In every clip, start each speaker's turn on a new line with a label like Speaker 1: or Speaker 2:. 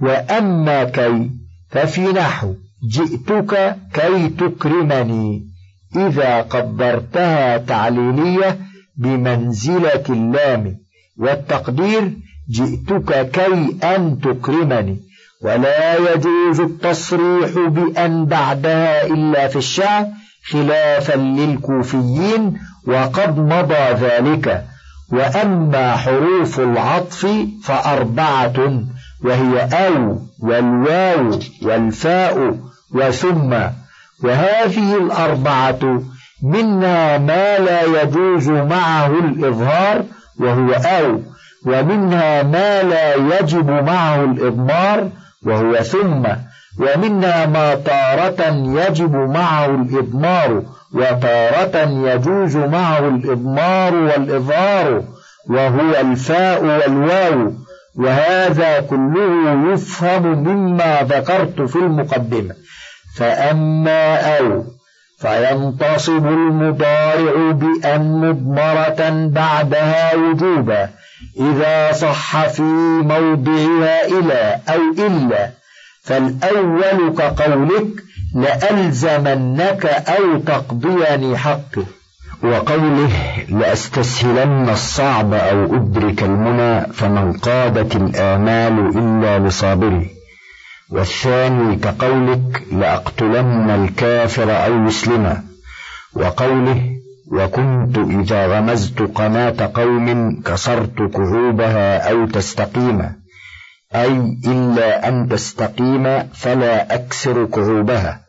Speaker 1: وأما كي ففي نحو جئتك كي تكرمني إذا قدرتها تعليلية بمنزلة اللام والتقدير جئتك كي أن تكرمني. ولا يجوز التصريح بأن بعدها إلا في الشعر خلافا للكوفيين وقد مضى ذلك. وأما حروف العطف فأربعة. وهي أو والواو والفاء وثم. وهذه الأربعة منها ما لا يجوز معه الإظهار وهو أو ومنها ما لا يجب معه الإضمار وهو ثم. ومنها ما تارة يجب معه الإضمار وتارة يجوز معه الإضمار والإظهار وهو الفاء والواو. وهذا كله يفهم مما ذكرت في المقدمة. فأما أو فينتصب المضارع بأن مضمرة بعدها وجوبا إذا صح في موضعها إلى أو إلا. فالأول كقولك لألزمنك أو تقضيني حقه
Speaker 2: وقوله لأستسهلن الصعب أو أدرك المنى فمن قادت الآمال إلا لصابري والثاني كقولك لأقتلن الكافر أو مسلما وقوله وكنت إذا غمزت قناة قوم كسرت كعوبها أو تستقيم. أي إلا أن تستقيم فلا أكسر كعوبها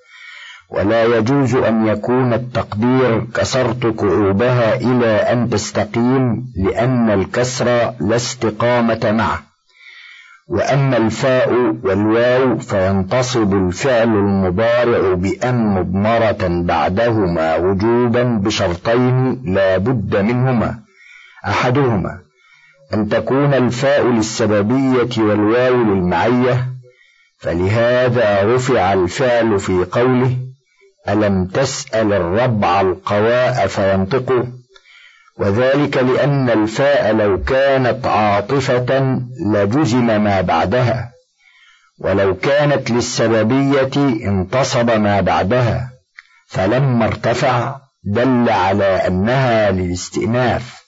Speaker 2: ولا يجوز أن يكون التقدير كسرت كعوبها إلى أن تستقيم لأن الكسر لا استقامة معه. وأما الفاء والواو فينتصب الفعل المضارع بأن مضمرة بعدهما وجوبا بشرطين لا بد منهما. أحدهما أن تكون الفاء للسببية والواو للمعية فلهذا رفع الفعل في قوله ألم تسأل الربع القواء فينطقه وذلك لأن الفاء لو كانت عاطفة لجزم ما بعدها ولو كانت للسببية انتصب ما بعدها فلما ارتفع دل على أنها للاستئناف.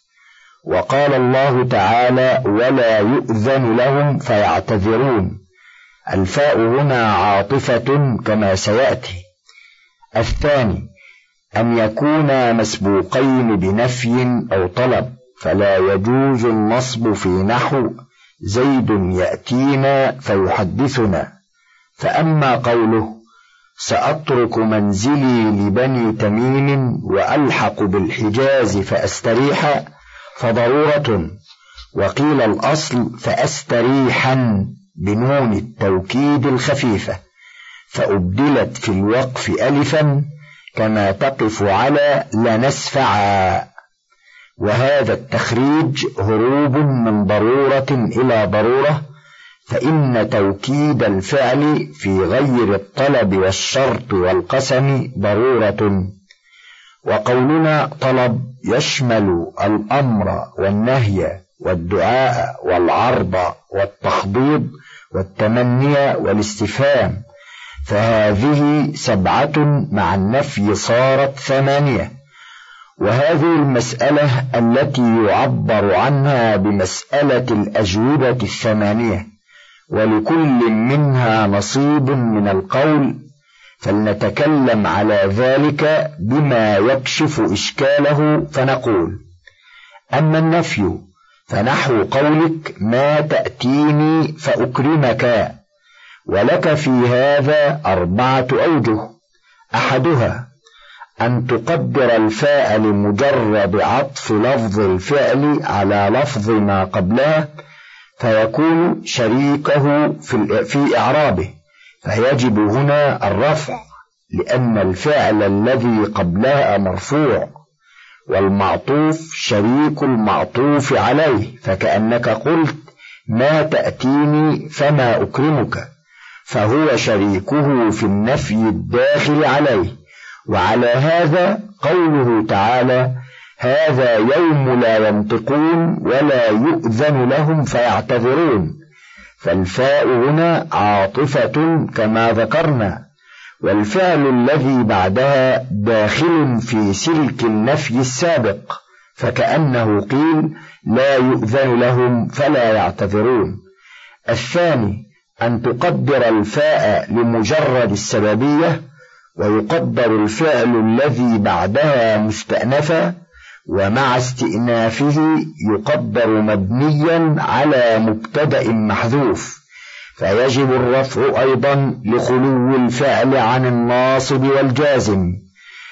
Speaker 2: وقال الله تعالى ولا يؤذن لهم فيعتذرون. الفاء هنا عاطفة كما سيأتي. الثاني أن يكونا مسبوقين بنفي أو طلب فلا يجوز النصب في نحو زيد يأتينا فيحدثنا. فأما قوله سأترك منزلي لبني تميم وألحق بالحجاز فأستريح فضرورة. وقيل الأصل فأستريحا بنون التوكيد الخفيفة. فأبدلت في الوقف ألفا كما تقف على لنسفعا. وهذا التخريج هروب من ضرورة إلى ضرورة فإن توكيد الفعل في غير الطلب والشرط والقسم ضرورة. وقولنا طلب يشمل الأمر والنهي والدعاء والعرض والتخضيض والتمني والاستفهام. فهذه سبعة مع النفي صارت ثمانية. وهذه المسألة التي يعبر عنها بمسألة الأجوبة الثمانية. ولكل منها نصيب من القول فلنتكلم على ذلك بما يكشف إشكاله فنقول أما النفي فنحو قولك ما تأتيني فأكرمك. ولك في هذا أربعة أوجه. أحدها أن تقدر الفاء لمجرد عطف لفظ الفعل على لفظ ما قبلها فيكون شريكه في, في إعرابه. فيجب هنا الرفع لأن الفعل الذي قبلها مرفوع والمعطوف شريك المعطوف عليه. فكأنك قلت ما تأتيني فما أكرمك. فهو شريكه في النفي الداخل عليه. وعلى هذا قوله تعالى هذا يوم لا ينطقون ولا يؤذن لهم فيعتذرون فالفاء هنا عاطفة كما ذكرنا. والفعل الذي بعدها داخل في سلك النفي السابق. فكأنه قيل لا يؤذن لهم فلا يعتذرون الثاني أن تقدر الفاء لمجرد السببية ويقدر الفعل الذي بعدها مستأنفا ومع استئنافه يقدر مبنيا على مبتدأ محذوف. فيجب الرفع أيضا لخلو الفعل عن الناصب والجازم.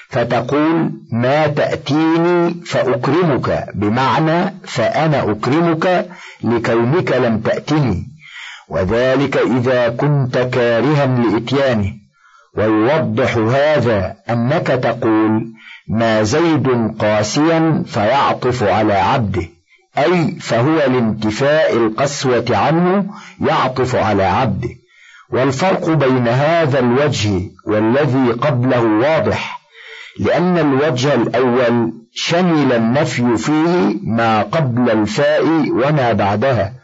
Speaker 2: فتقول ما تأتيني فأكرمك بمعنى فأنا أكرمك لكونك لم تأتني وذلك إذا كنت كارها لإتيانه. ويوضح هذا أنك تقول ما زيد قاسيا فيعطف على عبده أي فهو لانتفاء القسوة عنه يعطف على عبده. والفرق بين هذا الوجه والذي قبله واضح لأن الوجه الأول شمل النفي فيه ما قبل الفاء وما بعدها.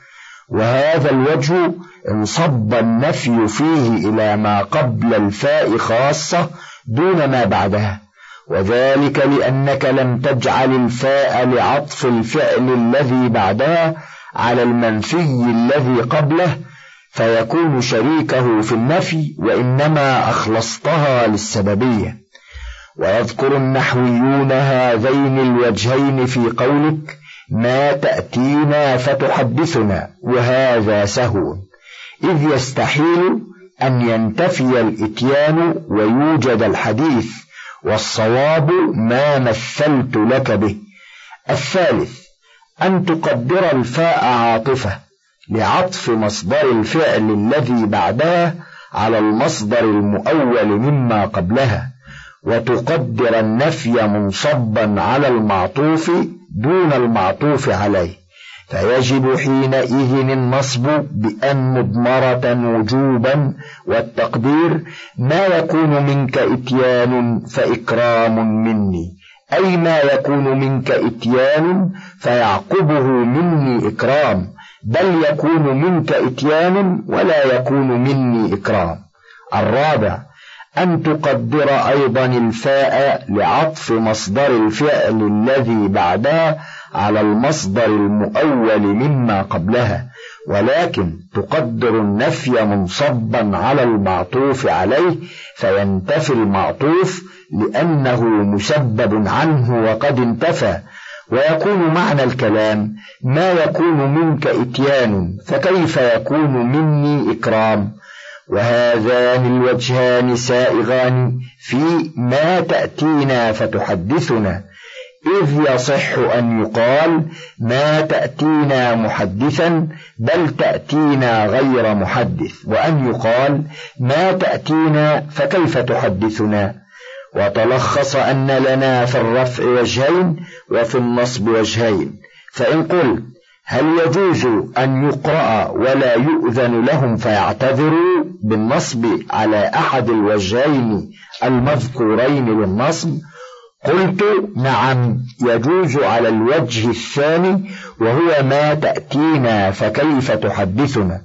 Speaker 2: وهذا الوجه انصب النفي فيه إلى ما قبل الفاء خاصة دون ما بعدها. وذلك لأنك لم تجعل الفاء لعطف الفعل الذي بعدها على المنفي الذي قبله فيكون شريكه في النفي وإنما أخلصتها للسببية. ويذكر النحويون هذين الوجهين في قولك ما تأتينا فتحدثنا وهذا سهو. إذ يستحيل أن ينتفي الإتيان ويوجد الحديث والصواب ما مثلت لك به. الثالث أن تقدر الفاء عاطفة لعطف مصدر الفعل الذي بعدها على المصدر المؤول مما قبلها وتقدر النفي منصبا على المعطوف دون المعطوف عليه. فيجب حينئذ النصب بأن مضمرة وجوبا والتقدير ما يكون منك إتيان فإكرام مني. أي ما يكون منك إتيان فيعقبه مني إكرام. بل يكون منك إتيان ولا يكون مني إكرام. الرابع أن تقدر أيضا الفاء لعطف مصدر الفعل الذي بعدها على المصدر المؤول مما قبلها ولكن تقدر النفي منصبا على المعطوف عليه فينتفي المعطوف لأنه مسبب عنه وقد انتفى ويكون معنى الكلام ما يكون منك إتيان فكيف يكون مني إكرام؟ وهذان الوجهان سائغان في ما تأتينا فتحدثنا إذ يصح أن يقال ما تأتينا محدثا بل تأتينا غير محدث وأن يقال ما تأتينا فكيف تحدثنا؟ وتلخص أن لنا في الرفع وجهين وفي النصب وجهين فإن قلت هل يجوز أن يقرأ ولا يؤذن لهم فيعتذروا؟ بالنصب على أحد الوجهين المذكورين للنصب. قلت نعم يجوز على الوجه الثاني وهو ما تأتينا فكيف تحدثنا؟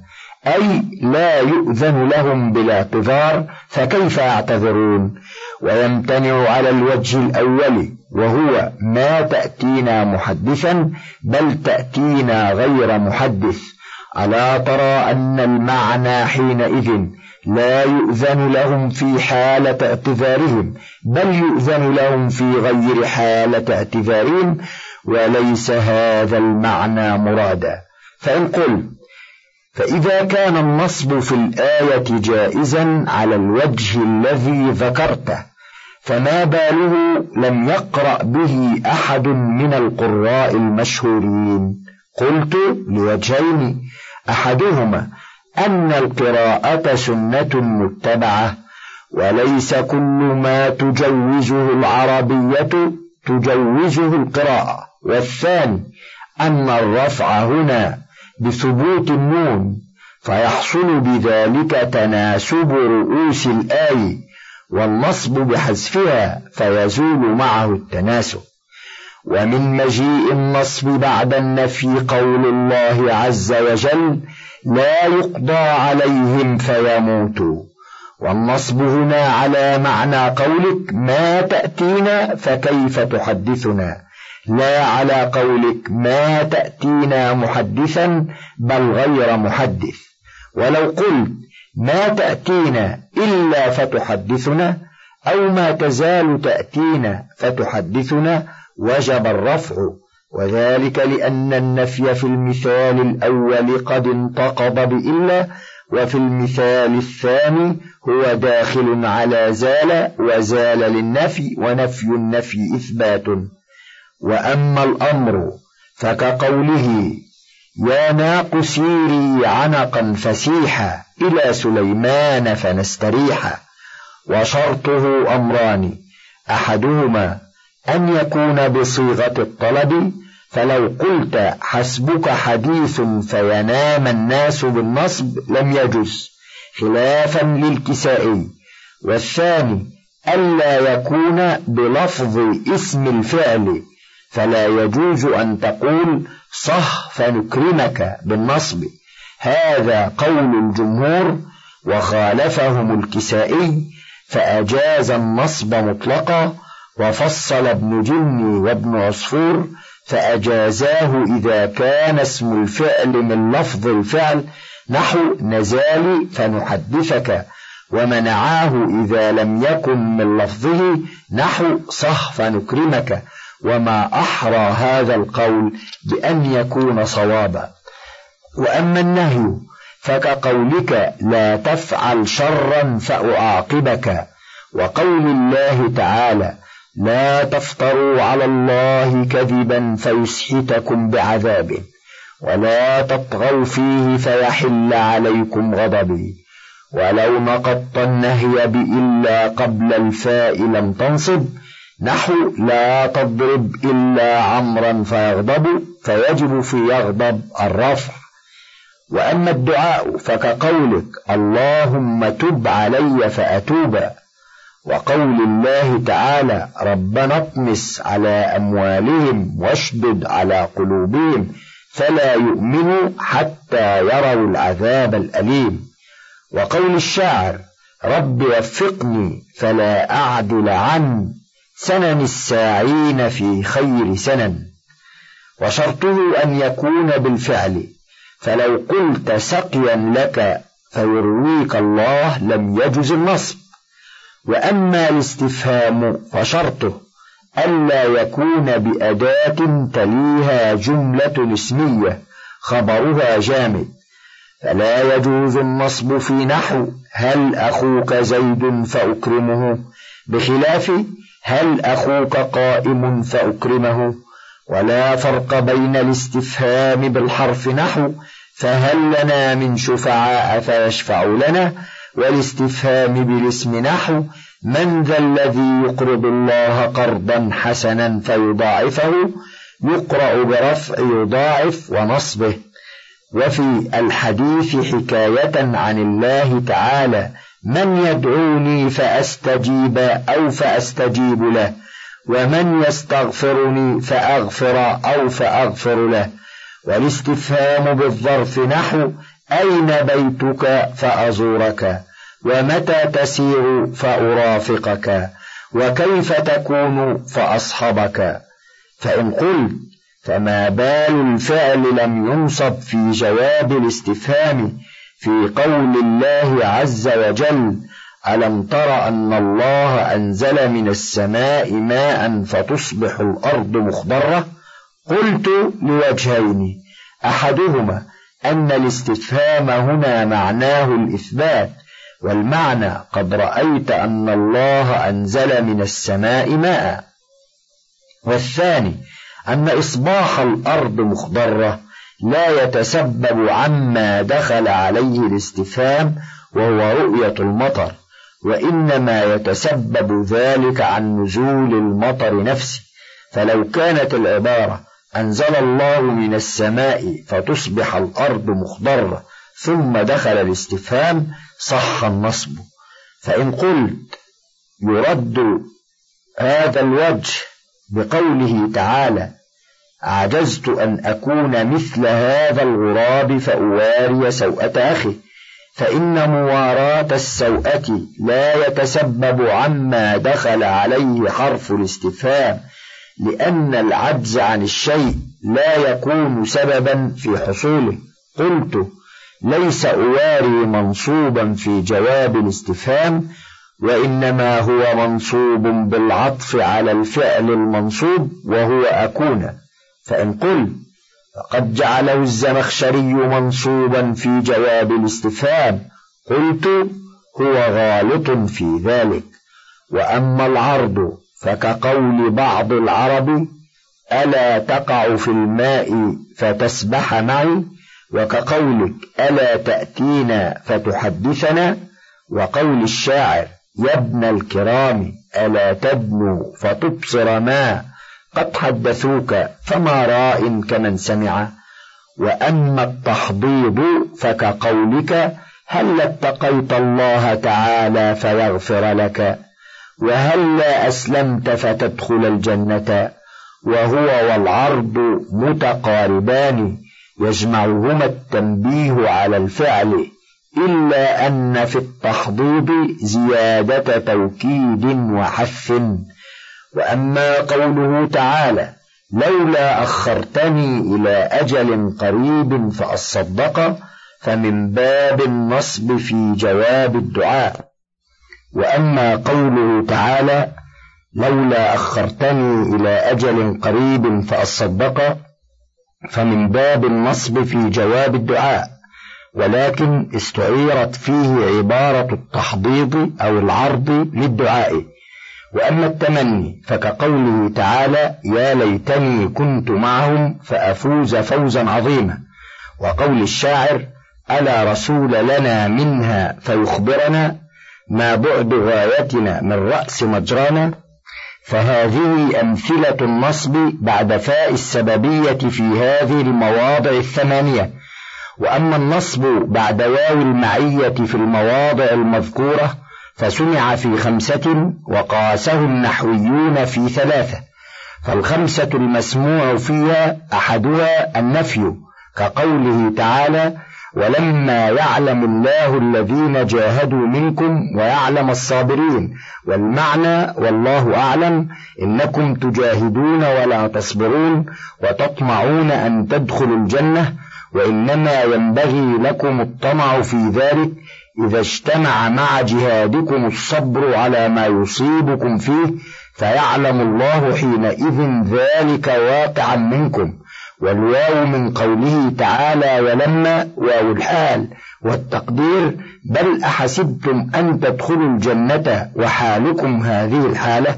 Speaker 2: أي لا يؤذن لهم بالاعتذار فكيف يعتذرون؟ ويمتنع على الوجه الأول وهو ما تأتينا محدثا بل تأتينا غير محدث. ألا ترى أن المعنى حينئذ لا يؤذن لهم في حالة اعتذارهم بل يؤذن لهم في غير حالة اعتذارهم وليس هذا المعنى مرادا. فإن قل فإذا كان النصب في الآية جائزا على الوجه الذي ذكرته فما باله لم يقرأ به أحد من القراء المشهورين. قلت لوجهين. أحدهما أن القراءة سنة متبعة وليس كل ما تجوزه العربية تجوزه القراءة. والثاني أن الرفع هنا بثبوت النون فيحصل بذلك تناسب رؤوس الآية والنصب بحذفها فيزول معه التناسب. ومن مجيء النصب بعد النفي قول الله عز وجل لا يقضى عليهم فيموتوا. والنصب هنا على معنى قولك ما تأتينا فكيف تحدثنا. لا على قولك ما تأتينا محدثا بل غير محدث. ولو قلت ما تأتينا إلا فتحدثنا أو ما تزال تأتينا فتحدثنا وجب الرفع. وذلك لأن النفي في المثال الأول قد انتقض بإلا وفي المثال الثاني هو داخل على زال وزال للنفي ونفي النفي إثبات. وأما الأمر فكقوله يا ناق سيري عنقا فسيحا إلى سليمان فنستريحا. وشرطه أمران أحدهما أن يكون بصيغة الطلب فلو قلت حسبك حديث فينام الناس بالنصب لم يجز خلافا للكسائي والثاني ألا يكون بلفظ اسم الفعل فلا يجوز أن تقول صح فنكرمك بالنصب. هذا قول الجمهور وخالفهم الكسائي فأجاز النصب مطلقا وفصل ابن جني وابن عصفور فأجازاه إذا كان اسم الفعل من لفظ الفعل نحو نزال فنحدثك ومنعاه إذا لم يكن من لفظه نحو صح فنكرمك وما أحرى هذا القول بأن يكون صوابا. وأما النهي فكقولك لا تفعل شرا فأعاقبك وقول الله تعالى لا تفتروا على الله كذبا فيسحتكم بعذاب ولا تطغوا فيه فيحل عليكم غضبي ولو نقضت النهي بإلا قبل الفاء لم تنصب نحو لا تضرب إلا عمرا فيغضب فيجب في يغضب الرفع. وأما الدعاء فكقولك اللهم تب علي فأتوبا وقول الله تعالى ربنا اطمس على أموالهم واشدد على قلوبهم فلا يؤمنوا حتى يروا العذاب الأليم. وقول الشاعر رب وفقني فلا أعدل عن سنن الساعين في خير سنن. وشرطه أن يكون بالفعل فلو قلت سقيا لك فيرويك الله لم يجز النصب. وأما الاستفهام فشرطه ألا يكون بأداة تليها جملة اسمية خبرها جامد. فلا يجوز النصب في نحو هل أخوك زيد فأكرمه؟ بخلاف هل أخوك قائم فأكرمه؟ ولا فرق بين الاستفهام بالحرف نحو فهل لنا من شفعاء فيشفع لنا؟ والاستفهام بالاسم نحو من ذا الذي يقرض الله قرضا حسنا فيضاعفه يقرأ برفع يضاعف ونصبه. وفي الحديث حكاية عن الله تعالى من يدعوني فأستجيب أو فأستجيب له ومن يستغفرني فأغفر أو فأغفر له. والاستفهام بالظرف نحو أين بيتك فأزورك؟ ومتى تسير فأرافقك؟ وكيف تكون فأصحبك؟ فإن قلت فما بال الفعل لم ينصب في جواب الاستفهام في قول الله عز وجل ألم تر أن الله أنزل من السماء ماء فتصبح الأرض مخضرة؟ قلت لوجهين. أحدهما أن الاستفهام هنا معناه الإثبات والمعنى قد رأيت أن الله أنزل من السماء ماء. والثاني أن إصباح الأرض مخضرة لا يتسبب عما دخل عليه الاستفهام وهو رؤية المطر وإنما يتسبب ذلك عن نزول المطر نفسه. فلو كانت العبارة أنزل الله من السماء فتصبح الأرض مخضرة ثم دخل الاستفهام صح النصب. فإن قلت يرد هذا الوجه بقوله تعالى عجزت أن أكون مثل هذا الغراب فأواري سوءة أخي فإن مواراة السوءة لا يتسبب عما دخل عليه حرف الاستفهام لأن العجز عن الشيء لا يكون سببا في حصوله. قلت ليس أواري منصوبا في جواب الاستفهام وإنما هو منصوب بالعطف على الفعل المنصوب وهو أكون. فإن قل فقد جعله الزمخشري منصوبا في جواب الاستفهام. قلت هو غالط في ذلك. وأما العرض فكقول بعض العرب ألا تقع في الماء فتسبح معي؟ وكقولك ألا تأتينا فتحدثنا؟ وقول الشاعر يا ابن الكرام ألا تدنو فتبصر ما قد حدثوك فما راء كمن سمع؟ وأما التحضيض فكقولك هل اتقيت الله تعالى فيغفر لك؟ وهلا أسلمت فتدخل الجنة؟ وهو والعرض متقاربان يجمعهما التنبيه على الفعل إلا أن في التحضيض زيادة توكيد وحث. وأما قوله تعالى لولا أخرتني إلى أجل قريب فأصدق فمن باب النصب في جواب الدعاء. وأما قوله تعالى لولا أخرتني إلى أجل قريب فأصدق فمن باب النصب في جواب الدعاء ولكن استعيرت فيه عبارة التحضيض أو العرض للدعاء. وأما التمني فكقوله تعالى يا ليتني كنت معهم فأفوز فوزا عظيما وقول الشاعر ألا رسول لنا منها فيخبرنا ما بعد غايتنا من رأس مجرانا فهذه أمثلة النصب بعد فاء السببية في هذه المواضع الثمانية. وأما النصب بعد واو المعية في المواضع المذكورة فسمع في خمسة وقاسه النحويون في ثلاثة. فالخمسة المسموع فيها أحدها النفي كقوله تعالى ولما يعلم الله الذين جاهدوا منكم ويعلم الصابرين والمعنى والله أعلم إنكم تجاهدون ولا تصبرون وتطمعون أن تدخلوا الجنة وإنما ينبغي لكم الطمع في ذلك إذا اجتمع مع جهادكم الصبر على ما يصيبكم فيه فيعلم الله حينئذ ذلك واقعا منكم والواو من قوله تعالى ولما واو الحال والتقدير بل أحسبتم أن تدخلوا الجنة وحالكم هذه الحالة؟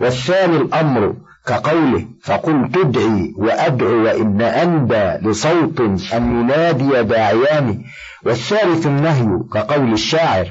Speaker 2: والثاني الأمر كقوله فقل تدعي وأدعو وإن أندى لصوت أن ينادي داعيان. والثالث النهي كقول الشاعر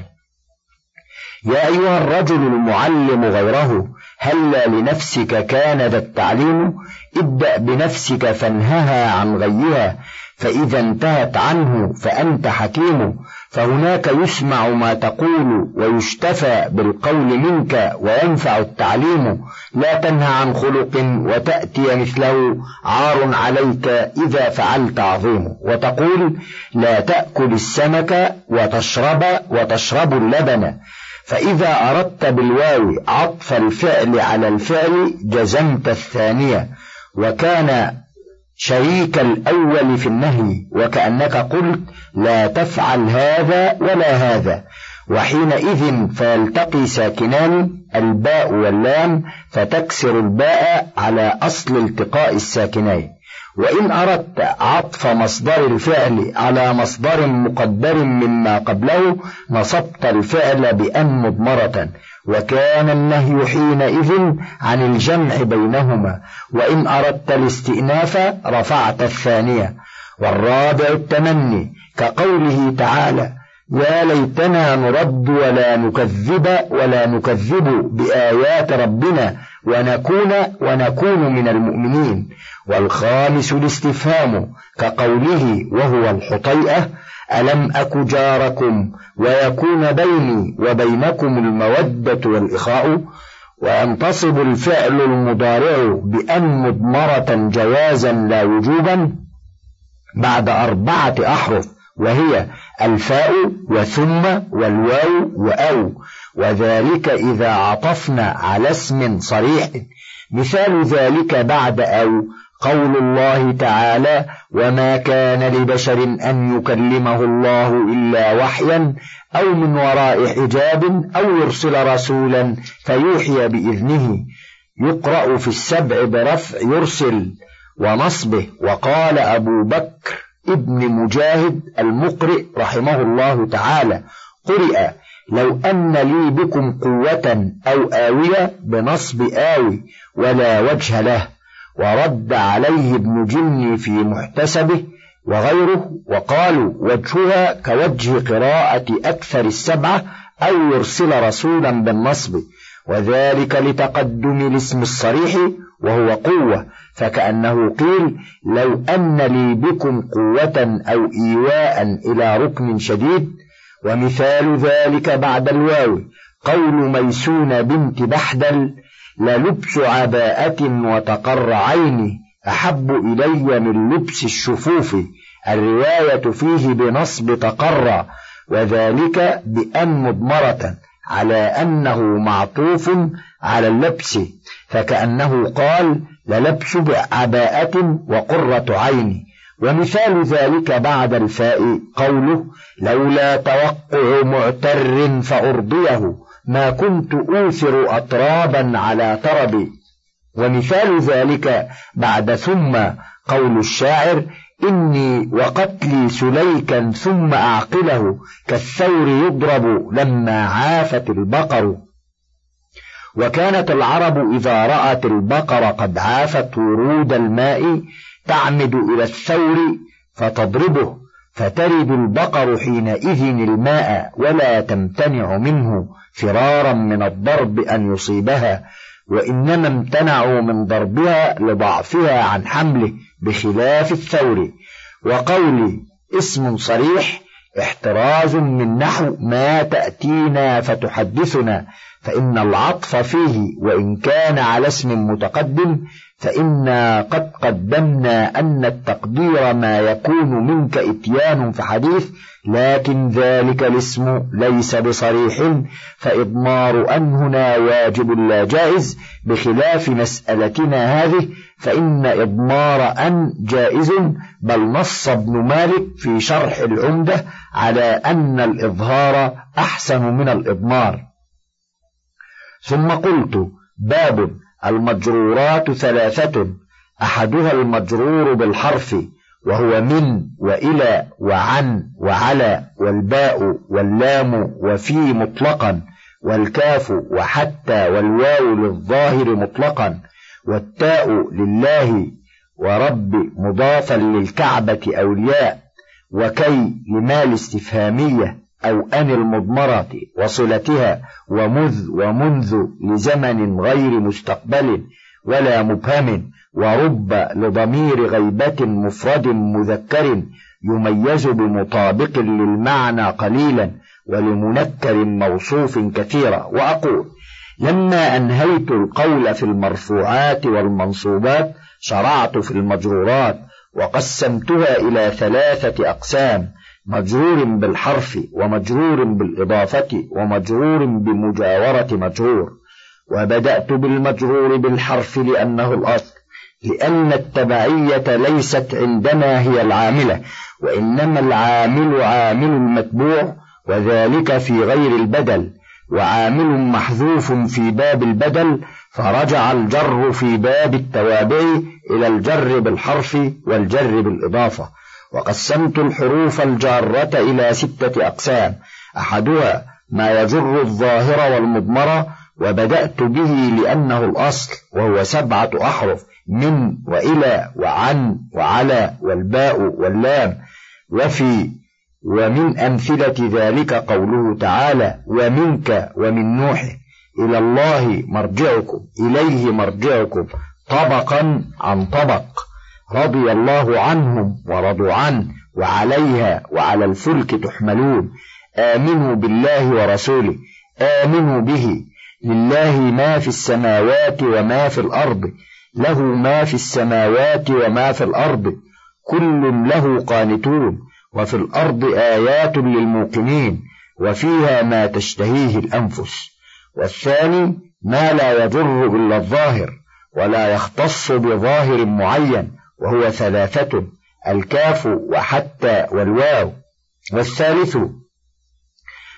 Speaker 2: يا أيها الرجل المعلم غيره هلا لنفسك كان ذا التعليم؟ ابدأ بنفسك فانهها عن غيها فإذا انتهت عنه فأنت حكيم فهناك يسمع ما تقول ويشتفى بالقول منك وينفع التعليم لا تنهى عن خلق وتأتي مثله عار عليك إذا فعلت عظيم وتقول لا تأكل السمك وتشرب وتشرب اللبن فإذا أردت بالواو عطف الفعل على الفعل جزمت الثانية وكان شريك الأول في النهي وكأنك قلت لا تفعل هذا ولا هذا. وحينئذ فيلتقي ساكنان الباء واللام فتكسر الباء على أصل التقاء الساكنين. وإن أردت عطف مصدر الفعل على مصدر مقدر مما قبله نصبت الفعل بأن مضمرة. وكان النهي حينئذ عن الجمع بينهما وإن أردت الاستئناف رفعت الثانية. والرابع التمني كقوله تعالى يا ليتنا نرد ولا نكذب ولا نكذب بآيات ربنا ونكون ونكون من المؤمنين والخامس الاستفهام كقوله وهو الحطيئة ألم أك جاركم ويكون بيني وبينكم المودة والإخاء وينتصب الفعل المضارع بأن مضمرة جوازا لا وجوبا بعد أربعة أحرف وهي الفاء وثم والواو وأو وذلك إذا عطفنا على اسم صريح. مثال ذلك بعد أو قول الله تعالى وما كان لبشر أن يكلمه الله إلا وحيا أو من وراء حجاب أو يرسل رسولا فيوحي بإذنه يقرأ في السبع برفع يرسل ونصبه وقال أبو بكر ابن مجاهد المقرئ رحمه الله تعالى قرئ لو أن لي بكم قوة أو آوية بنصب آوي ولا وجه له ورد عليه ابن جني في محتسبه وغيره وقالوا وجهها كوجه قراءة أكثر السبعة أو يرسل رسولا بالنصب وذلك لتقدم الاسم الصريح وهو قوة فكأنه قيل لو أن لي بكم قوة أو إيواء إلى ركن شديد ومثال ذلك بعد الواو قول ميسون بنت بحدل للبس عباءة وتقر عيني أحب إلي من لبس الشفوف. الرواية فيه بنصب تقر وذلك بأن مضمرة على أنه معطوف على اللبس فكأنه قال للبس عباءة وقرة عيني ومثال ذلك بعد الفاء قوله لولا توقع معتر فأرضيه ما كنت أوثر أطرابا على طربي. ومثال ذلك بعد ثم قول الشاعر إني وقتلي سليكا ثم أعقله كالثور يضرب لما عافت البقر. وكانت العرب إذا رأت البقر قد عافت ورود الماء تعمد إلى الثور فتضربه فترد البقر حينئذ الماء ولا تمتنع منه. فرارا من الضرب أن يصيبها وإنما امتنعوا من ضربها لضعفها عن حمله بخلاف الثور. وقول اسم صريح احتراز من نحو ما تأتينا فتحدثنا فإن العطف فيه وإن كان على اسم متقدم فإنا قد قدمنا أن التقدير ما يكون منك إتيان في حديث لكن ذلك الاسم ليس بصريح فإضمار أن هنا واجب لا جائز بخلاف مسألتنا هذه فإن إضمار أن جائز بل نص ابن مالك في شرح العمدة على أن الإظهار أحسن من الإضمار. ثم قلت باب المجرورات ثلاثة أحدها المجرور بالحرف وهو من وإلى وعن وعلى والباء واللام وفي مطلقا والكاف وحتى والواو للظاهر مطلقا والتاء لله ورب مضافا للكعبة أولياء وكي لمال استفهامية أو أن المضمرة وصلتها ومذ ومنذ لزمن غير مستقبل ولا مبهم ورب لضمير غيبة مفرد مذكر يميز بمطابق للمعنى قليلا ولمنكر موصوف كثيرا. وأقول لما أنهيت القول في المرفوعات والمنصوبات شرعت في المجرورات وقسمتها إلى ثلاثة أقسام مجرور بالحرف ومجرور بالإضافة ومجرور بمجاورة مجرور. وبدأت بالمجرور بالحرف لأنه الأصل لأن التبعية ليست عندنا هي العاملة وإنما العامل عامل المتبوع وذلك في غير البدل وعامل محذوف في باب البدل فرجع الجر في باب التوابع إلى الجر بالحرف والجر بالإضافة. وقسمت الحروف الجارة إلى ستة أقسام أحدها ما يجر الظاهر والمضمرة وبدأت به لأنه الأصل وهو سبعة أحرف من وإلى وعن وعلى والباء واللام. وفي ومن أمثلة ذلك قوله تعالى ومنك ومن نوح إلى الله مرجعكم إليه مرجعكم طبقا عن طبق رضي الله عنهم ورضوا عنه وعليها وعلى الفلك تحملون. آمنوا بالله ورسوله آمنوا به لله ما في السماوات وما في الأرض له ما في السماوات وما في الأرض كل له قانتون وفي الأرض آيات للموقنين وفيها ما تشتهيه الأنفس. والثاني ما لا يضر إلا الظاهر ولا يختص بظاهر معين وهو ثلاثة الكاف وحتى والواو. والثالث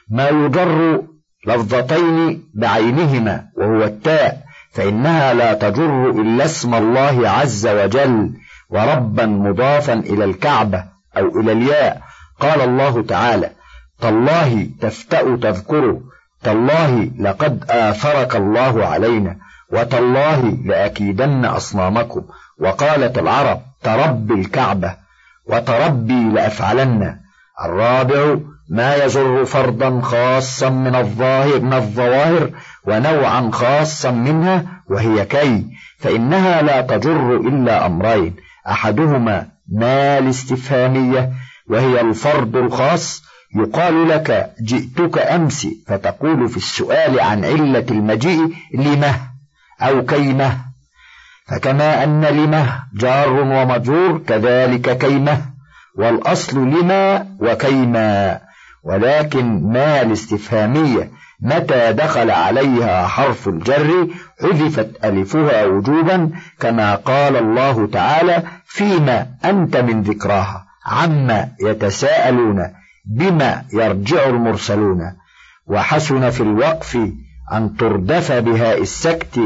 Speaker 2: ما يضر لفظتين بعينهما وهو التاء فإنها لا تجر إلا اسم الله عز وجل وربا مضافا إلى الكعبة أو إلى الياء. قال الله تعالى تالله تفتأ تذكر تالله لقد آثرك الله علينا وتالله لأكيدن أصنامكم وقالت العرب ترب الكعبة وتربي لأفعلن الرابع ما يجر فردا خاصا من الظاهر من الظواهر ونوعا خاصا منها وهي كي فإنها لا تجر إلا أمرين. أحدهما ما الاستفهامية وهي الفرد الخاص يقال لك جئتك أمس فتقول في السؤال عن علة المجيء لمه أو كيمه. فكما أن لمه جار ومجرور كذلك كيمه والأصل لما وكيما. ولكن ما الاستفهامية متى دخل عليها حرف الجر حذفت ألفها وجوبا كما قال الله تعالى فيما أنت من ذكراها عما يتساءلون بما يرجع المرسلون وحسن في الوقف أن تردف بهاء السكت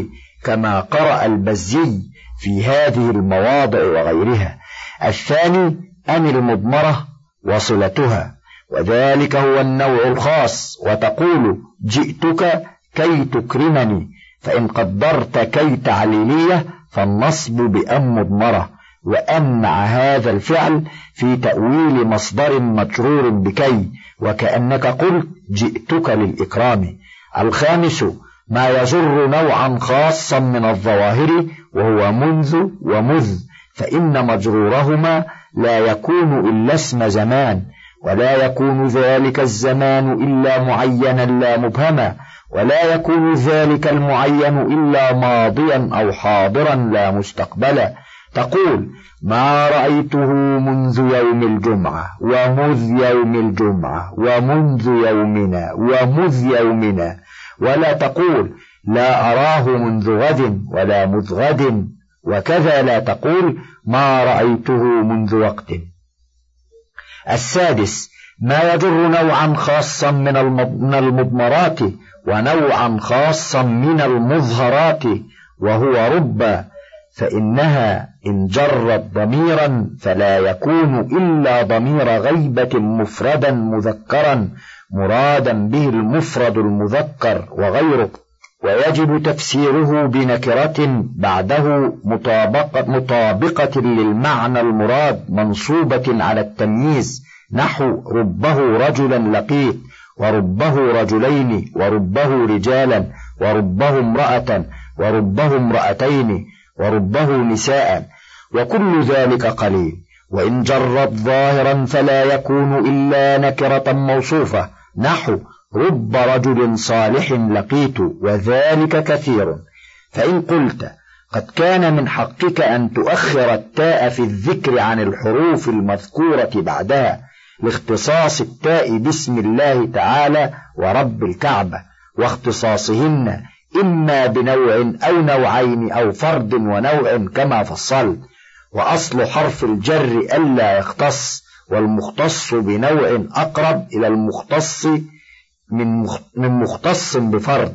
Speaker 2: كما قرأ البزي في هذه المواضع وغيرها الثاني أن المضمرة وصلتها وذلك هو النوع الخاص وتقول جئتك كي تكرمني فإن قدرت كي تعليلية فالنصب بأم مضمرة وأن مع هذا الفعل في تأويل مصدر مجرور بكي وكأنك قلت جئتك للإكرام. الخامس ما يجر نوعا خاصا من الظواهر وهو منذ ومذ فإن مجرورهما لا يكون إلا اسم زمان. ولا يكون ذلك الزمان إلا معينا لا مبهما ولا يكون ذلك المعين إلا ماضيا أو حاضرا لا مستقبلا. تقول ما رأيته منذ يوم الجمعة ومذ يوم الجمعة ومنذ يومنا ومذ يومنا. ولا تقول لا أراه منذ غد ولا مذ غد. وكذا لا تقول ما رأيته منذ وقت. السادس ما يجر نوعا خاصا من المضمرات ونوعا خاصا من المظهرات وهو رب فإنها إن جرت ضميرا فلا يكون إلا ضمير غيبة مفردا مذكرا مرادا به المفرد المذكر وغيره. ويجب تفسيره بنكرة بعده مطابقة, مطابقة للمعنى المراد منصوبة على التمييز. نحو ربه رجلا لقيت وربه رجلين وربه رجالا وربه امرأة وربه امرأتين وربه نساء وكل ذلك قليل. وإن جرت ظاهرا فلا يكون إلا نكرة موصوفة. نحو رب رجل صالح لقيت وذلك كثير. فإن قلت قد كان من حقك أن تؤخر التاء في الذكر عن الحروف المذكورة بعدها لاختصاص التاء باسم الله تعالى ورب الكعبة واختصاصهن إما بنوع أو نوعين أو فرد ونوع كما فصلت. وأصل حرف الجر ألا يختص والمختص بنوع أقرب إلى المختص من مختص بفرد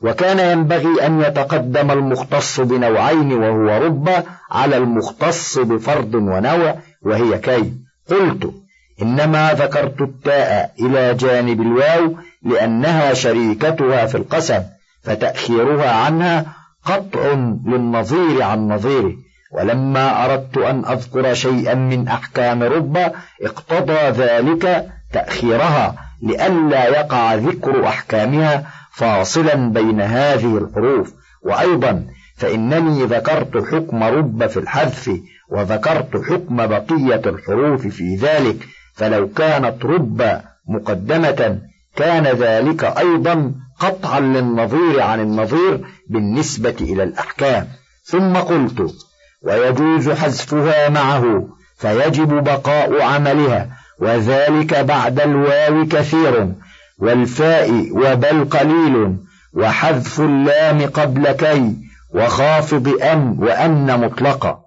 Speaker 2: وكان ينبغي أن يتقدم المختص بنوعين وهو رب على المختص بفرد ونوع وهي كي. قلت إنما ذكرت التاء إلى جانب الواو لأنها شريكتها في القسم فتأخيرها عنها قطع للنظير عن نظيره. ولما أردت أن أذكر شيئا من أحكام رب اقتضى ذلك تأخيرها. لئلا يقع ذكر أحكامها فاصلا بين هذه الحروف. وأيضا فإنني ذكرت حكم رب في الحذف وذكرت حكم بقية الحروف في ذلك. فلو كانت رب مقدمة كان ذلك أيضا قطعا للنظير عن النظير بالنسبة إلى الأحكام. ثم قلت ويجوز حذفها معه فيجب بقاء عملها. وذلك بعد الواو كثير والفاء وبل قليل وحذف اللام قبل كي وخافض أن وأن مطلقا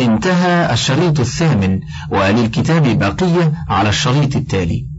Speaker 3: انتهى الشريط الثامن وللكتاب بقية على الشريط التالي.